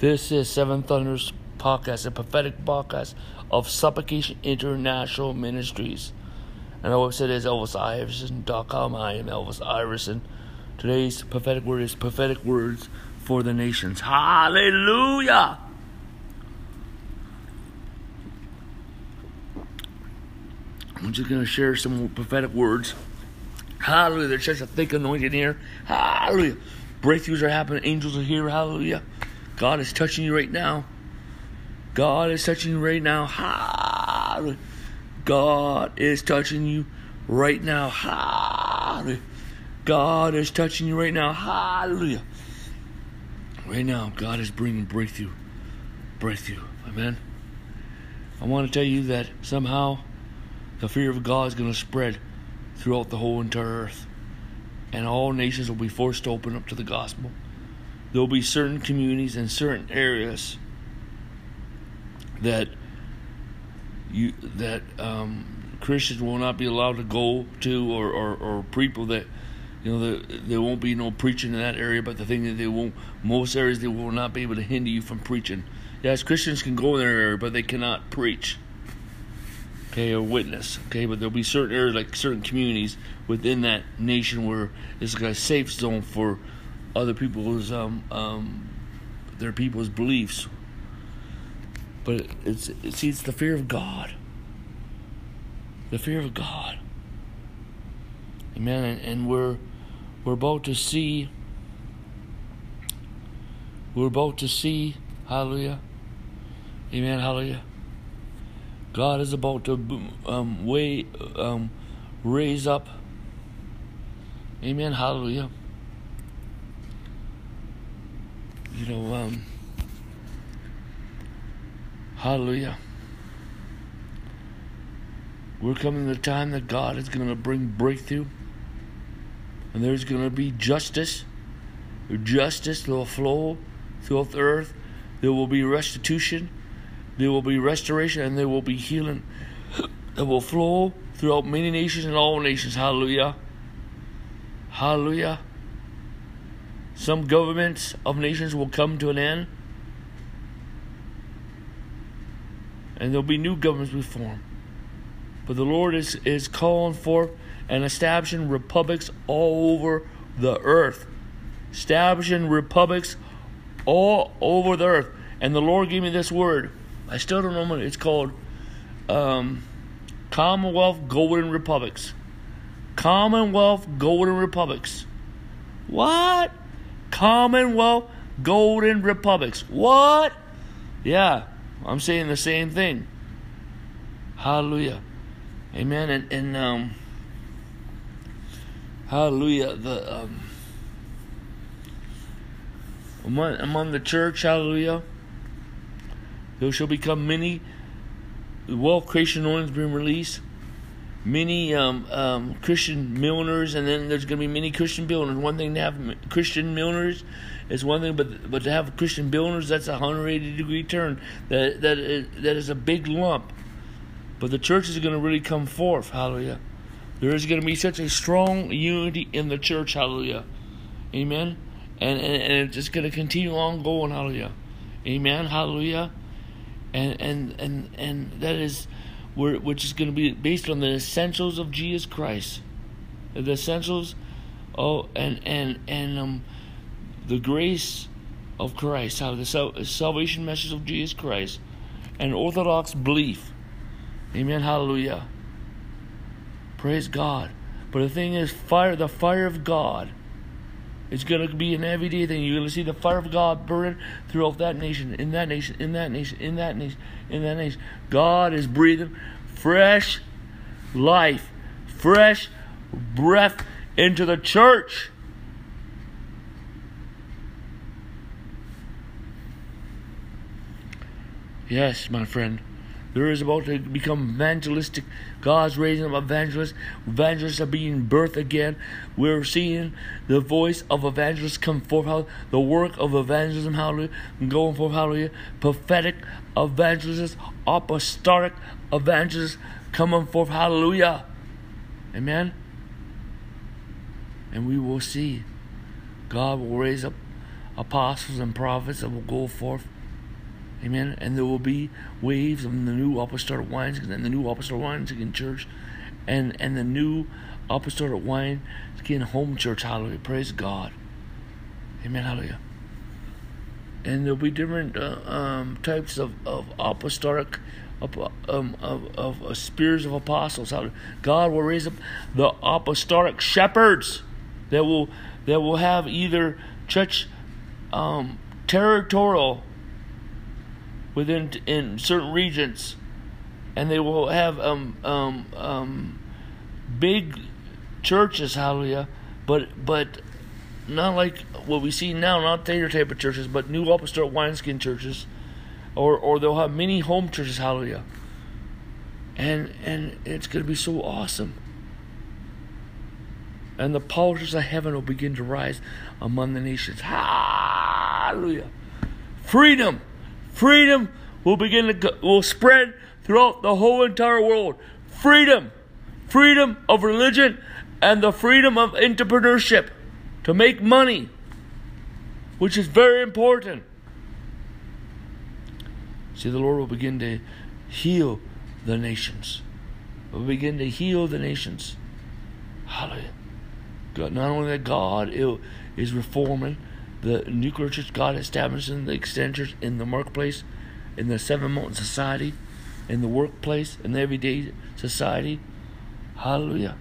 This is Seven Thunders Podcast, a prophetic podcast of Supplication International Ministries. And our website is ElvisIverson.com. I am Elvis Iverson. Today's prophetic word is prophetic words for the nations. Hallelujah! I'm just going to share some prophetic words. Hallelujah. There's such a thick anointing here. Hallelujah. Breakthroughs are happening. Angels are here. Hallelujah. God is touching you right now. God is touching you right now. Hallelujah. God is touching you right now. Hallelujah. God is touching you right now. Hallelujah. Right now, God is bringing breakthrough. Breakthrough. Amen. I want to tell you that somehow the fear of God is going to spread throughout the whole entire earth. And all nations will be forced to open up to the gospel. There will be certain communities and certain areas that you that um, Christians will not be allowed to go to, or, or, or people that you know the, there won't be no preaching in that area. But the thing that they won't. Most areas they will not be able to hinder you from preaching. Yes, Christians can go in their area, but they cannot preach okay, or witness, okay, but there'll be certain areas, like certain communities within that nation where it's like a safe zone for other people's, um, um, their people's beliefs. But it's, it, see, it's the fear of God. The fear of God. Amen. And, and we're, we're about to see, we're about to see, hallelujah. Amen, hallelujah God is about to um, way, um, raise up. Amen. Hallelujah. You know, um, hallelujah. We're coming to the time that God is going to bring breakthrough. And there's going to be justice. Justice will flow throughout the earth. There will be restitution. There will be restoration and there will be healing that will flow throughout many nations and all nations. Hallelujah. Hallelujah. Some governments of nations will come to an end. And there'll be new governments be formed. But the Lord is, is calling for and establishing republics all over the earth. Establishing republics all over the earth. And the Lord gave me this word I still don't know what it's called. Um, Commonwealth Golden Republics. Commonwealth Golden Republics. What? Commonwealth Golden Republics. What? Yeah, I'm saying the same thing. Hallelujah. Amen. And, and um, hallelujah. The um, among, among the church, hallelujah. There shall become many The wealth creation ones being released, many um, um, Christian milliners, and then there's going to be many Christian builders. One thing to have Christian milliners is one thing, but but to have Christian builders, that's a 180 degree turn. That that is, that is a big lump. But the church is going to really come forth. Hallelujah. There is going to be such a strong unity in the church. Hallelujah. Amen. And and, and it's just going to continue on going. Hallelujah. Amen. Hallelujah and and and and that is which is going to be based on the essentials of Jesus Christ, the essentials, oh, and and and um, the grace of Christ, how the salvation message of Jesus Christ, and Orthodox belief. Amen. Hallelujah. Praise God. But the thing is, fire, the fire of God it's going to be an everyday thing. You're going to see the fire of God burning throughout that nation, in that nation, in that nation, in that nation, in that nation. God is breathing fresh life, fresh breath into the church. Yes, my friend. There is about to become evangelistic. God's raising up evangelists. Evangelists are being birthed again. We're seeing the voice of evangelists come forth. The work of evangelism, hallelujah, going forth, hallelujah. Prophetic evangelists, apostolic evangelists coming forth, hallelujah. Amen. And we will see God will raise up apostles and prophets that will go forth. Amen. And there will be waves of the new apostolic wines and the new apostolic wines again church and and the new apostolic wine again home church. Hallelujah. Praise God. Amen. Hallelujah. And there'll be different uh, um, types of, of apostolic of, um, of, of uh, spirits of apostles. God will raise up the apostolic shepherds that will that will have either church um, territorial within in certain regions, and they will have um, um, um, big churches. Hallelujah! But but not like what we see now, not theater type of churches, but new apostolic wineskin churches, or or they'll have many home churches. Hallelujah! And and it's to be so awesome. And the powers of heaven will begin to rise among the nations. Hallelujah! Freedom Freedom will begin to go, will spread throughout the whole entire world. Freedom, freedom of religion, and the freedom of entrepreneurship to make money, which is very important. See, the Lord will begin to heal the nations. Will begin to heal the nations. Hallelujah. God, not only that God is reforming the nuclear church God established in the extended in the marketplace, in the seven mountain society, in the workplace, in the everyday society. Hallelujah.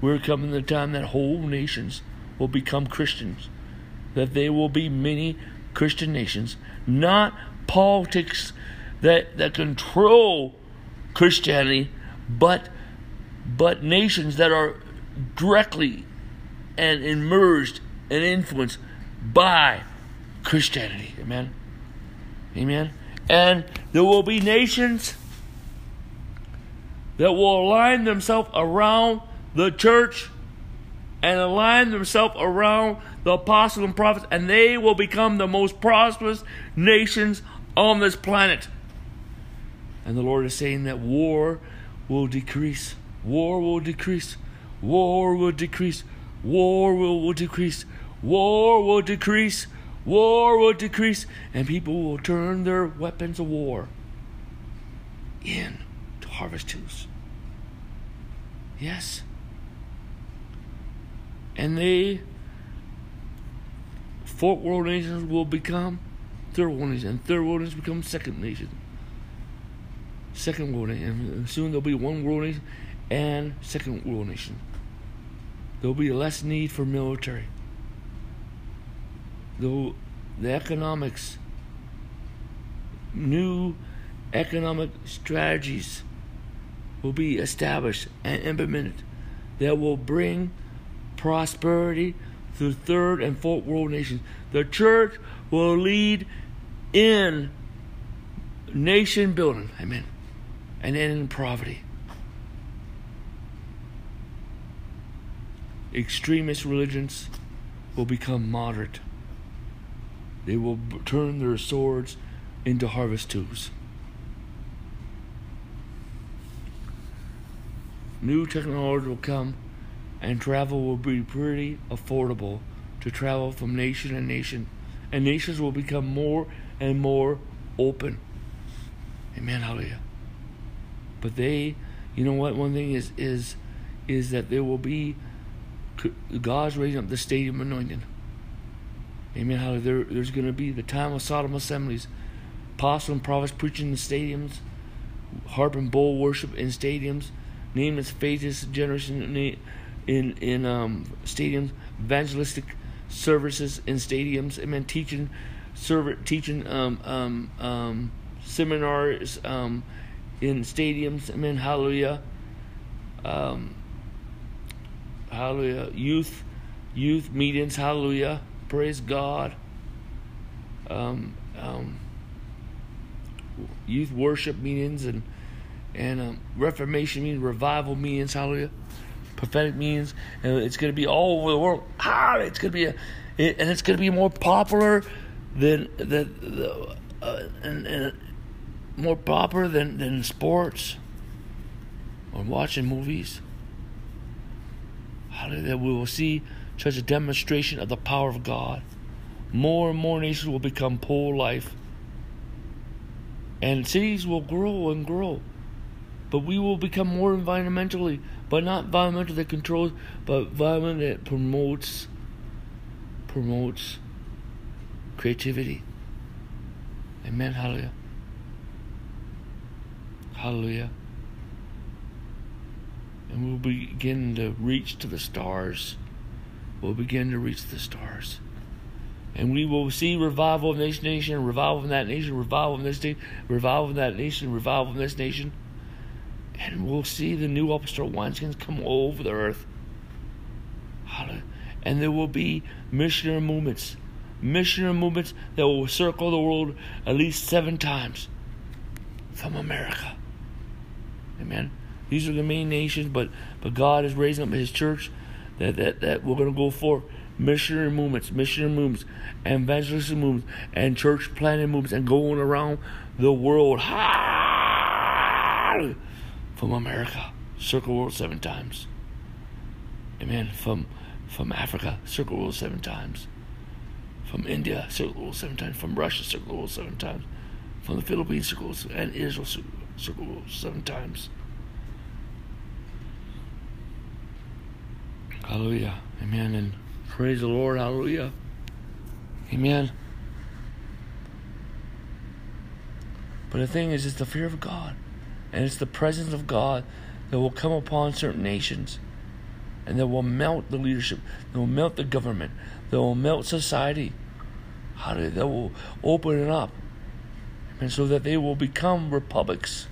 We're coming to the time that whole nations will become Christians. That there will be many Christian nations, not politics that, that control Christianity, but but nations that are directly and immersed and influenced by Christianity. Amen. Amen. And there will be nations that will align themselves around the church and align themselves around the apostles and prophets, and they will become the most prosperous nations on this planet. And the Lord is saying that war will decrease. War will decrease. War will decrease. War will, will decrease. War will decrease. War will decrease. And people will turn their weapons of war in to harvest tools. Yes. And they, fourth world nations will become third world nations, and third world nations become second nations. Second world nation. And soon there'll be one world nation and second world nation. There'll be less need for military the, the economics, new economic strategies will be established and implemented that will bring prosperity to third and fourth world nations. The church will lead in nation building, amen, and in poverty. Extremist religions will become moderate. They will turn their swords into harvest tools. New technology will come, and travel will be pretty affordable to travel from nation to nation, and nations will become more and more open. Amen. Hallelujah. But they, you know what? One thing is is is that there will be God's raising up the stadium anointing. Amen. How there, there's going to be the time of stadium assemblies, apostle and prophets preaching in stadiums, harp and bowl worship in stadiums, name its phases generation in in um, stadiums, evangelistic services in stadiums. Amen. Teaching, server teaching um, um, um, seminars um, in stadiums. Amen. Hallelujah. Um, hallelujah. Youth, youth meetings. Hallelujah praise God. Um, um, youth worship meetings and and um, Reformation meetings, revival meetings, hallelujah, prophetic meetings, and it's going to be all over the world. Ah, it's going to be a, it, and it's going to be more popular than the, uh, and, and more popular than than sports or watching movies. Hallelujah, we will see such a demonstration of the power of God more and more nations will become poor life. And cities will grow and grow. But we will become more environmentally, but not environmental that controls, but environment that promotes promotes creativity. Amen. Hallelujah. Hallelujah. And we'll begin to reach to the stars. We'll begin to reach the stars. And we will see revival in this nation, revival in that nation, revival in this nation, revival in that nation, revival in this nation. And we'll see the new apostolic wineskins come all over the earth. And there will be missionary movements, missionary movements that will circle the world at least seven times from America. Amen. These are the main nations, but but God is raising up His church that that, that we're going to go for missionary movements, missionary movements, evangelistic movements, and church planting movements, and going around the world from America, circle world seven times. Amen. From from Africa, circle world seven times. From India, circle world seven times. From Russia, circle world seven times. From the Philippines, circle and Israel, circle world seven times. Hallelujah. Amen. And praise the Lord. Hallelujah. Amen. But the thing is, it's the fear of God. And it's the presence of God that will come upon certain nations. And that will melt the leadership. That will melt the government. That will melt society. Hallelujah. That will open it up. And so that they will become republics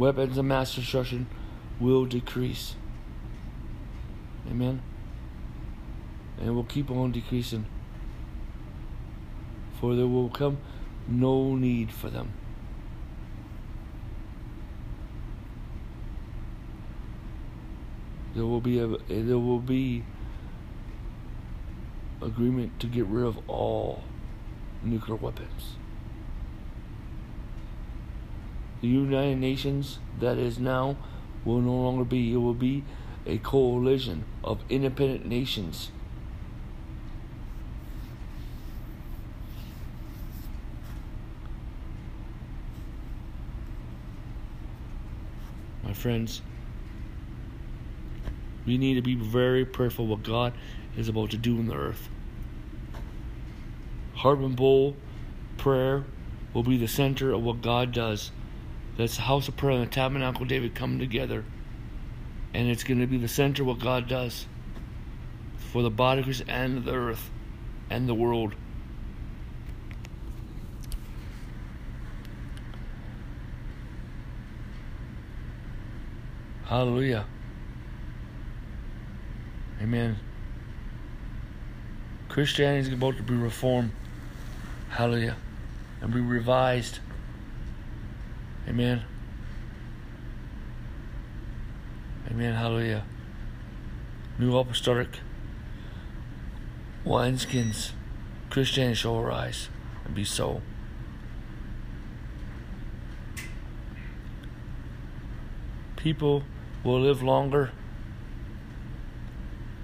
weapons of mass destruction will decrease. Amen. And will keep on decreasing. For there will come no need for them. There will be a there will be agreement to get rid of all nuclear weapons the United Nations that is now will no longer be. It will be a coalition of independent nations. My friends, we need to be very prayerful what God is about to do in the earth. Harp and Bowl prayer will be the center of what God does that's the house of prayer and the tabernacle David come together. And it's going to be the center of what God does for the body of Christ and the earth and the world. Hallelujah. Amen. Christianity is about to be reformed. Hallelujah. And be revised. Amen. Amen. Hallelujah. New apostolic wineskins. Christianity shall arise and be so. People will live longer.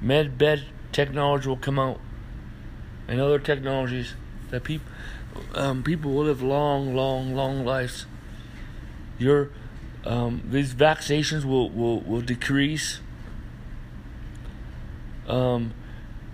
Med bed technology will come out, and other technologies that people um, people will live long, long, long lives your um, these vaccinations will, will, will decrease. Um,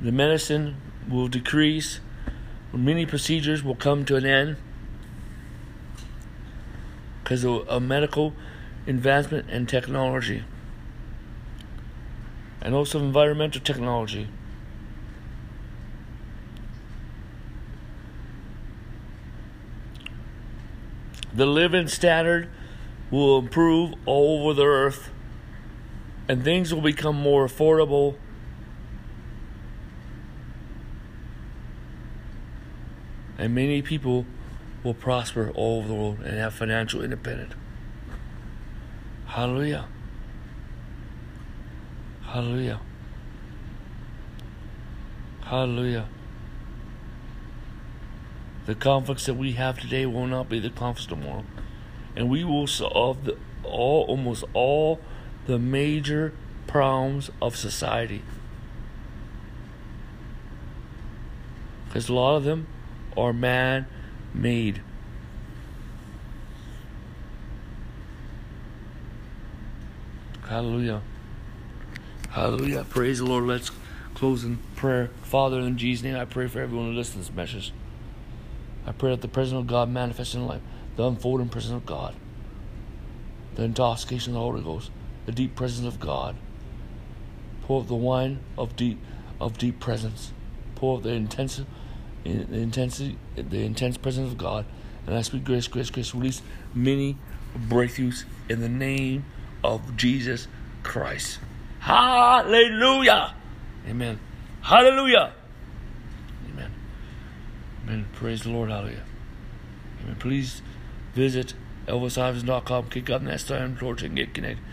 the medicine will decrease. Many procedures will come to an end because of, of medical advancement and technology, and also environmental technology. The living standard will improve all over the earth and things will become more affordable. And many people will prosper all over the world and have financial independence. Hallelujah. Hallelujah. Hallelujah. The conflicts that we have today will not be the conflicts tomorrow and we will solve the, all almost all the major problems of society. Because a lot of them are man made. Hallelujah. Hallelujah. Praise the Lord. Let's close in prayer. Father, in Jesus' name, I pray for everyone who listens to this message. I pray that the presence of God manifests in life, the unfolding presence of God, the intoxication of the Holy Ghost, the deep presence of God. Pour out the wine of deep of deep presence. Pour out the intense the intensity the intense presence of God. And I speak grace, grace, grace, release many breakthroughs in the name of Jesus Christ. Hallelujah. Amen. Hallelujah. Amen. Amen. Praise the Lord. Hallelujah. Amen. Please visit ElvisIverson.com. Kick up next time, Lord, and get connected.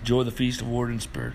Enjoy the feast of Word and Spirit.